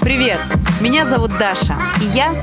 Привет! Меня зовут Даша, и я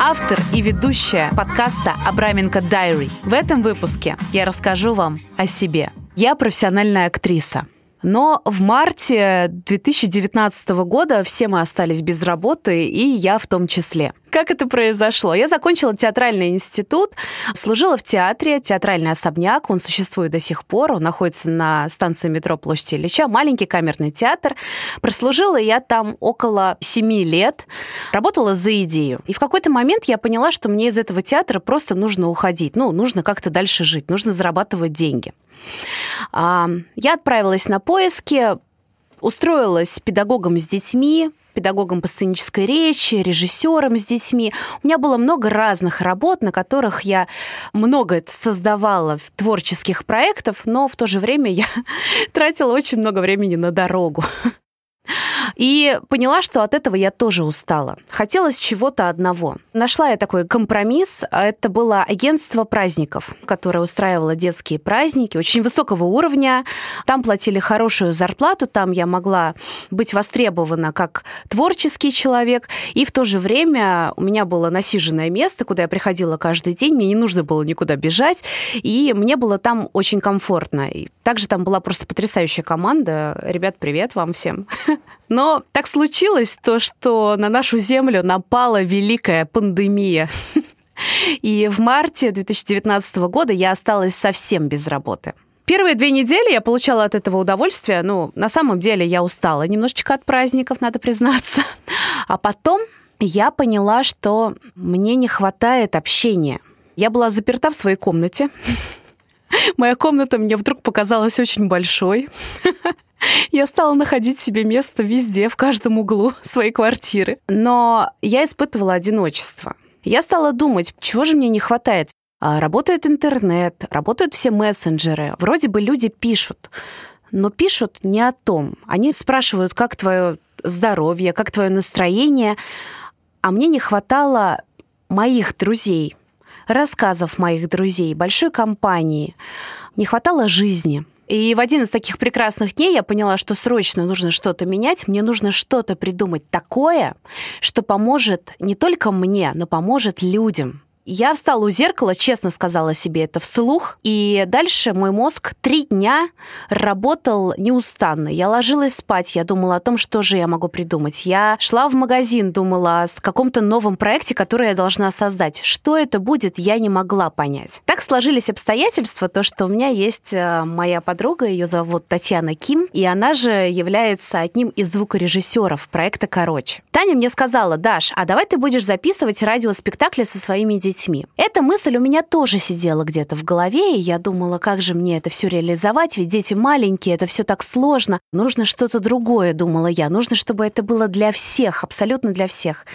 автор и ведущая подкаста «Абраменко Дайри». В этом выпуске я расскажу вам о себе. Я профессиональная актриса – но в марте 2019 года все мы остались без работы, и я в том числе. Как это произошло? Я закончила театральный институт, служила в театре, театральный особняк, он существует до сих пор, он находится на станции метро Площадь Ильича, маленький камерный театр. Прослужила я там около семи лет, работала за идею. И в какой-то момент я поняла, что мне из этого театра просто нужно уходить, ну, нужно как-то дальше жить, нужно зарабатывать деньги. Я отправилась на поиски, устроилась педагогом с детьми, педагогом по сценической речи, режиссером с детьми. У меня было много разных работ, на которых я много создавала творческих проектов, но в то же время я тратила очень много времени на дорогу. И поняла, что от этого я тоже устала. Хотелось чего-то одного. Нашла я такой компромисс. Это было агентство праздников, которое устраивало детские праздники очень высокого уровня. Там платили хорошую зарплату, там я могла быть востребована как творческий человек. И в то же время у меня было насиженное место, куда я приходила каждый день. Мне не нужно было никуда бежать. И мне было там очень комфортно. И также там была просто потрясающая команда. Ребят, привет вам всем. Но так случилось то, что на нашу землю напала великая пандемия. И в марте 2019 года я осталась совсем без работы. Первые две недели я получала от этого удовольствие. Ну, на самом деле я устала немножечко от праздников, надо признаться. А потом я поняла, что мне не хватает общения. Я была заперта в своей комнате. Моя комната мне вдруг показалась очень большой. Я стала находить себе место везде, в каждом углу своей квартиры. Но я испытывала одиночество. Я стала думать, чего же мне не хватает. А, работает интернет, работают все мессенджеры. Вроде бы люди пишут, но пишут не о том. Они спрашивают, как твое здоровье, как твое настроение. А мне не хватало моих друзей, рассказов моих друзей, большой компании. Не хватало жизни. И в один из таких прекрасных дней я поняла, что срочно нужно что-то менять, мне нужно что-то придумать такое, что поможет не только мне, но поможет людям. Я встала у зеркала, честно сказала себе это вслух, и дальше мой мозг три дня работал неустанно. Я ложилась спать, я думала о том, что же я могу придумать. Я шла в магазин, думала о каком-то новом проекте, который я должна создать. Что это будет, я не могла понять. Так сложились обстоятельства, то, что у меня есть э, моя подруга, ее зовут Татьяна Ким, и она же является одним из звукорежиссеров проекта «Короче». Таня мне сказала, Даш, а давай ты будешь записывать радиоспектакли со своими детьми детьми. Эта мысль у меня тоже сидела где-то в голове, и я думала, как же мне это все реализовать, ведь дети маленькие, это все так сложно. Нужно что-то другое, думала я. Нужно, чтобы это было для всех, абсолютно для всех.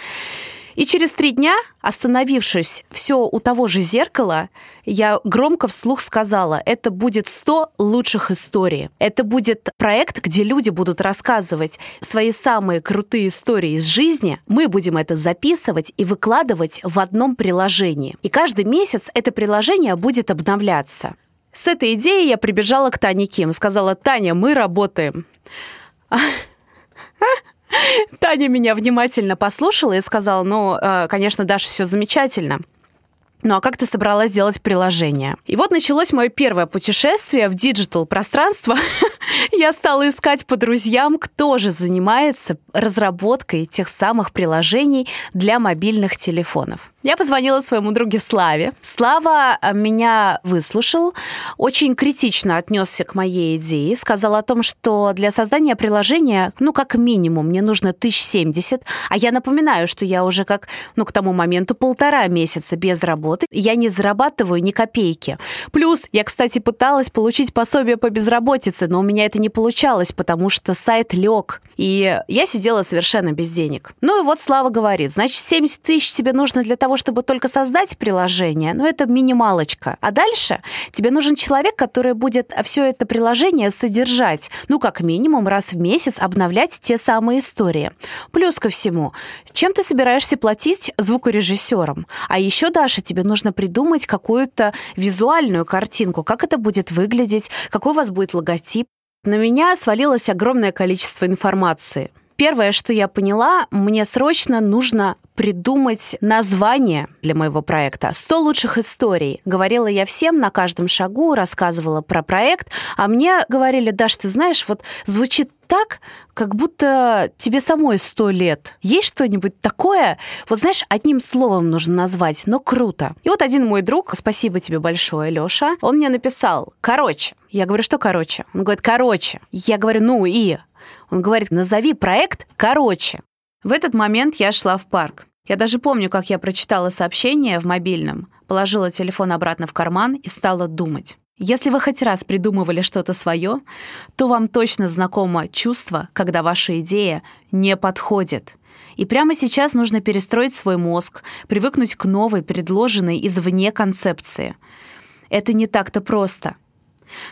И через три дня, остановившись все у того же зеркала, я громко вслух сказала, это будет 100 лучших историй. Это будет проект, где люди будут рассказывать свои самые крутые истории из жизни. Мы будем это записывать и выкладывать в одном приложении. И каждый месяц это приложение будет обновляться. С этой идеей я прибежала к Тане Ким. Сказала, Таня, мы работаем. Таня меня внимательно послушала и сказала, ну, э, конечно, Даша, все замечательно. Ну а как ты собралась сделать приложение? И вот началось мое первое путешествие в диджитал-пространство. Я стала искать по друзьям, кто же занимается разработкой тех самых приложений для мобильных телефонов. Я позвонила своему другу Славе. Слава э, меня выслушал, очень критично отнесся к моей идее, сказал о том, что для создания приложения, ну, как минимум, мне нужно 1070, а я напоминаю, что я уже как, ну, к тому моменту полтора месяца без работы, я не зарабатываю ни копейки. Плюс я, кстати, пыталась получить пособие по безработице, но у меня это не получалось, потому что сайт лег, и я сидела совершенно без денег. Ну и вот Слава говорит, значит, 70 тысяч тебе нужно для того, чтобы только создать приложение, ну, это минималочка. А дальше тебе нужен человек, который будет все это приложение содержать, ну, как минимум раз в месяц обновлять те самые истории. Плюс ко всему, чем ты собираешься платить звукорежиссерам? А еще, Даша, тебе нужно придумать какую-то визуальную картинку, как это будет выглядеть, какой у вас будет логотип. На меня свалилось огромное количество информации. Первое, что я поняла, мне срочно нужно придумать название для моего проекта. «100 лучших историй». Говорила я всем на каждом шагу, рассказывала про проект, а мне говорили, Даш, ты знаешь, вот звучит так, как будто тебе самой сто лет. Есть что-нибудь такое? Вот знаешь, одним словом нужно назвать, но круто. И вот один мой друг, спасибо тебе большое, Лёша, он мне написал «Короче». Я говорю, что короче? Он говорит «Короче». Я говорю, ну и? Он говорит, назови проект короче. В этот момент я шла в парк. Я даже помню, как я прочитала сообщение в мобильном, положила телефон обратно в карман и стала думать. Если вы хоть раз придумывали что-то свое, то вам точно знакомо чувство, когда ваша идея не подходит. И прямо сейчас нужно перестроить свой мозг, привыкнуть к новой, предложенной извне концепции. Это не так-то просто.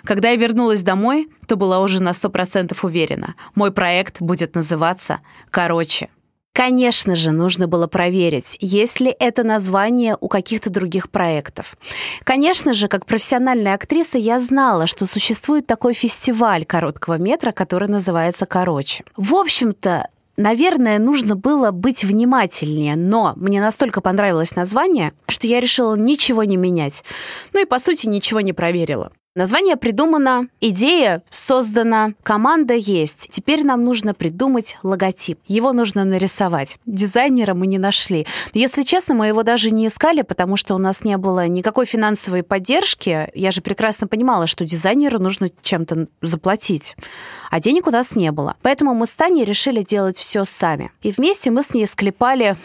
Когда я вернулась домой, то была уже на 100% уверена. Мой проект будет называться «Короче». Конечно же, нужно было проверить, есть ли это название у каких-то других проектов. Конечно же, как профессиональная актриса, я знала, что существует такой фестиваль короткого метра, который называется «Короче». В общем-то, Наверное, нужно было быть внимательнее, но мне настолько понравилось название, что я решила ничего не менять. Ну и, по сути, ничего не проверила. Название придумано, идея создана, команда есть. Теперь нам нужно придумать логотип. Его нужно нарисовать. Дизайнера мы не нашли. Но, если честно, мы его даже не искали, потому что у нас не было никакой финансовой поддержки. Я же прекрасно понимала, что дизайнеру нужно чем-то заплатить. А денег у нас не было. Поэтому мы с Таней решили делать все сами. И вместе мы с ней склепали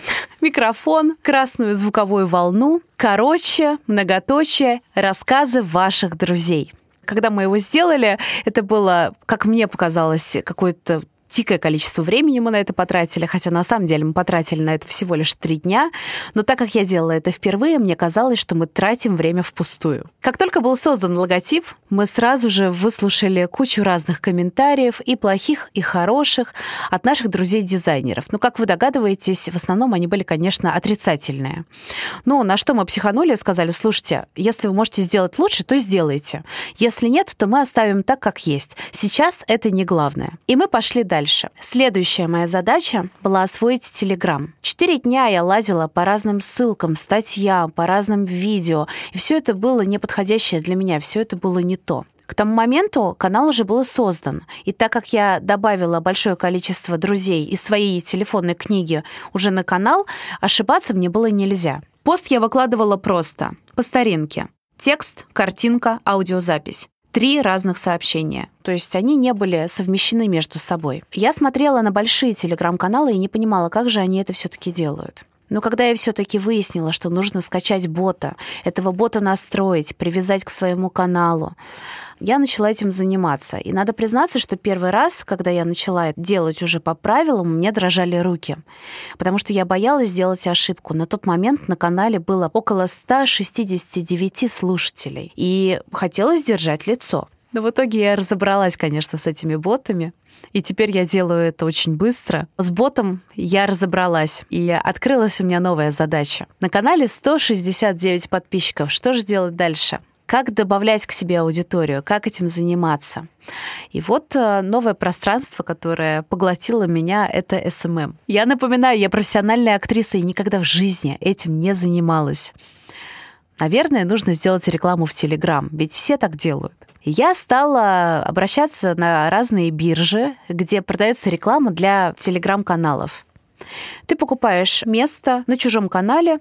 микрофон, красную звуковую волну, короче, многоточие, рассказы ваших друзей. Когда мы его сделали, это было, как мне показалось, какой-то дикое количество времени мы на это потратили, хотя на самом деле мы потратили на это всего лишь три дня. Но так как я делала это впервые, мне казалось, что мы тратим время впустую. Как только был создан логотип, мы сразу же выслушали кучу разных комментариев, и плохих, и хороших, от наших друзей-дизайнеров. Ну, как вы догадываетесь, в основном они были, конечно, отрицательные. Но на что мы психанули и сказали, слушайте, если вы можете сделать лучше, то сделайте. Если нет, то мы оставим так, как есть. Сейчас это не главное. И мы пошли дальше дальше. Следующая моя задача была освоить Телеграм. Четыре дня я лазила по разным ссылкам, статьям, по разным видео. И все это было неподходящее для меня, все это было не то. К тому моменту канал уже был создан, и так как я добавила большое количество друзей из своей телефонной книги уже на канал, ошибаться мне было нельзя. Пост я выкладывала просто, по старинке. Текст, картинка, аудиозапись три разных сообщения. То есть они не были совмещены между собой. Я смотрела на большие телеграм-каналы и не понимала, как же они это все-таки делают. Но когда я все-таки выяснила, что нужно скачать бота, этого бота настроить, привязать к своему каналу, я начала этим заниматься. И надо признаться, что первый раз, когда я начала делать уже по правилам, меня дрожали руки, потому что я боялась сделать ошибку. На тот момент на канале было около 169 слушателей, и хотелось держать лицо. Но в итоге я разобралась, конечно, с этими ботами. И теперь я делаю это очень быстро. С ботом я разобралась, и открылась у меня новая задача. На канале 169 подписчиков. Что же делать дальше? как добавлять к себе аудиторию, как этим заниматься. И вот э, новое пространство, которое поглотило меня, это SMM. Я напоминаю, я профессиональная актриса и никогда в жизни этим не занималась. Наверное, нужно сделать рекламу в Телеграм, ведь все так делают. Я стала обращаться на разные биржи, где продается реклама для телеграм-каналов. Ты покупаешь место на чужом канале,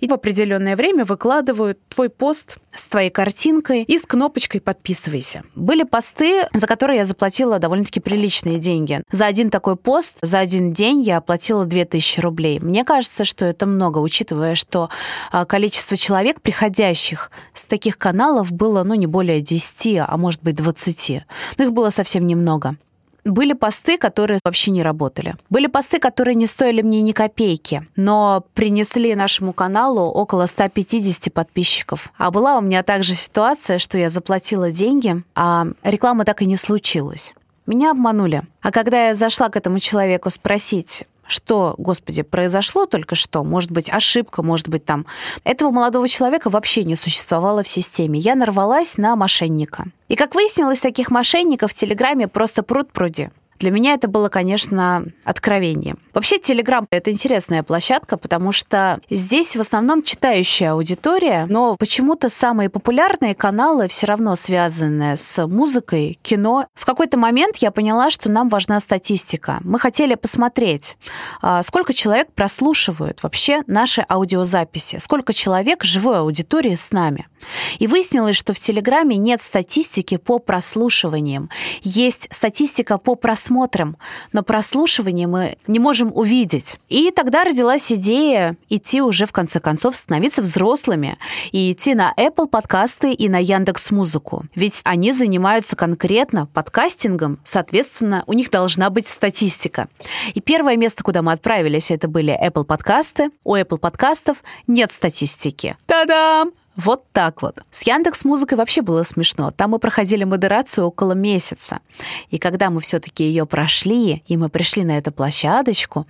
и в определенное время выкладывают твой пост с твоей картинкой и с кнопочкой «Подписывайся». Были посты, за которые я заплатила довольно-таки приличные деньги. За один такой пост, за один день я оплатила 2000 рублей. Мне кажется, что это много, учитывая, что а, количество человек, приходящих с таких каналов, было, ну, не более 10, а может быть 20. Но их было совсем немного. Были посты, которые вообще не работали. Были посты, которые не стоили мне ни копейки, но принесли нашему каналу около 150 подписчиков. А была у меня также ситуация, что я заплатила деньги, а реклама так и не случилась. Меня обманули. А когда я зашла к этому человеку спросить, что, господи, произошло только что, может быть, ошибка, может быть, там. Этого молодого человека вообще не существовало в системе. Я нарвалась на мошенника. И, как выяснилось, таких мошенников в Телеграме просто пруд пруди. Для меня это было, конечно, откровением. Вообще, Telegram — это интересная площадка, потому что здесь в основном читающая аудитория, но почему-то самые популярные каналы все равно связаны с музыкой, кино. В какой-то момент я поняла, что нам важна статистика. Мы хотели посмотреть, а, сколько человек прослушивают вообще наши аудиозаписи, сколько человек живой аудитории с нами. И выяснилось, что в Телеграме нет статистики по прослушиваниям. Есть статистика по просмотрам, но прослушивание мы не можем увидеть. И тогда родилась идея идти уже в конце концов становиться взрослыми и идти на Apple подкасты и на Яндекс Музыку. Ведь они занимаются конкретно подкастингом, соответственно, у них должна быть статистика. И первое место, куда мы отправились, это были Apple подкасты. У Apple подкастов нет статистики. Та-дам! Вот так вот. С Яндекс Музыкой вообще было смешно. Там мы проходили модерацию около месяца. И когда мы все-таки ее прошли, и мы пришли на эту площадочку,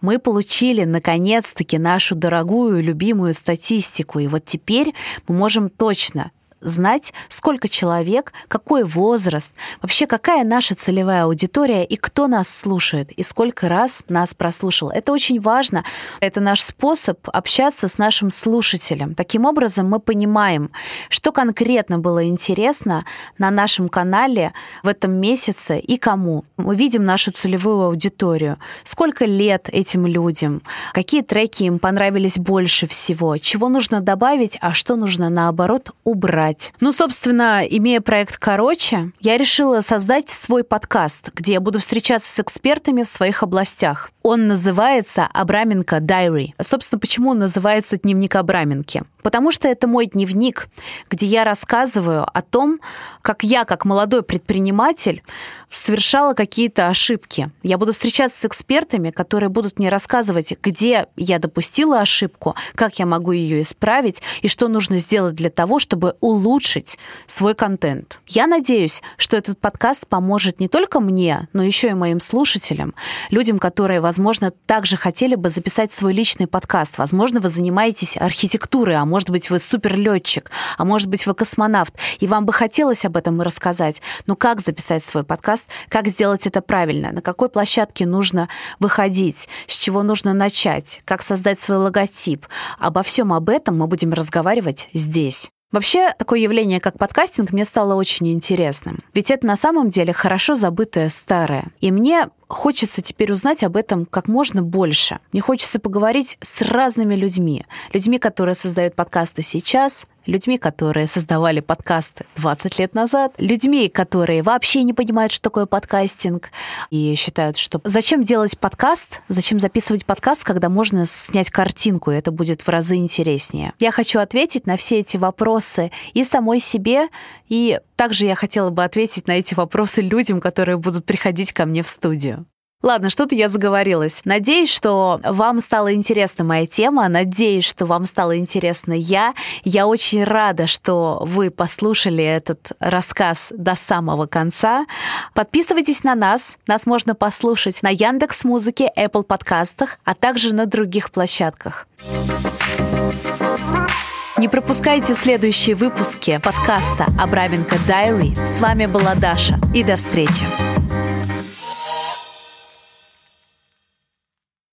мы получили наконец-таки нашу дорогую, любимую статистику. И вот теперь мы можем точно знать, сколько человек, какой возраст, вообще какая наша целевая аудитория и кто нас слушает, и сколько раз нас прослушал. Это очень важно. Это наш способ общаться с нашим слушателем. Таким образом, мы понимаем, что конкретно было интересно на нашем канале в этом месяце и кому. Мы видим нашу целевую аудиторию. Сколько лет этим людям, какие треки им понравились больше всего, чего нужно добавить, а что нужно, наоборот, убрать делать. Ну, собственно, имея проект «Короче», я решила создать свой подкаст, где я буду встречаться с экспертами в своих областях. Он называется «Абраменко Diary». Собственно, почему он называется «Дневник Абраменки»? Потому что это мой дневник, где я рассказываю о том, как я, как молодой предприниматель, совершала какие-то ошибки. Я буду встречаться с экспертами, которые будут мне рассказывать, где я допустила ошибку, как я могу ее исправить и что нужно сделать для того, чтобы улучшить свой контент. Я надеюсь, что этот подкаст поможет не только мне, но еще и моим слушателям, людям, которые, возможно, также хотели бы записать свой личный подкаст. Возможно, вы занимаетесь архитектурой, а может быть, вы суперлетчик, а может быть, вы космонавт, и вам бы хотелось об этом рассказать. Но как записать свой подкаст, как сделать это правильно, на какой площадке нужно выходить, с чего нужно начать, как создать свой логотип. Обо всем об этом мы будем разговаривать здесь. Вообще, такое явление, как подкастинг, мне стало очень интересным. Ведь это на самом деле хорошо забытое старое. И мне хочется теперь узнать об этом как можно больше. Мне хочется поговорить с разными людьми. Людьми, которые создают подкасты сейчас, людьми, которые создавали подкасты 20 лет назад, людьми, которые вообще не понимают, что такое подкастинг, и считают, что зачем делать подкаст, зачем записывать подкаст, когда можно снять картинку, и это будет в разы интереснее. Я хочу ответить на все эти вопросы и самой себе, и также я хотела бы ответить на эти вопросы людям, которые будут приходить ко мне в студию. Ладно, что-то я заговорилась. Надеюсь, что вам стала интересна моя тема. Надеюсь, что вам стало интересно я. Я очень рада, что вы послушали этот рассказ до самого конца. Подписывайтесь на нас. Нас можно послушать на Яндекс Музыке, Apple подкастах, а также на других площадках. Не пропускайте следующие выпуски подкаста «Абраменко Дайри». С вами была Даша. И до встречи.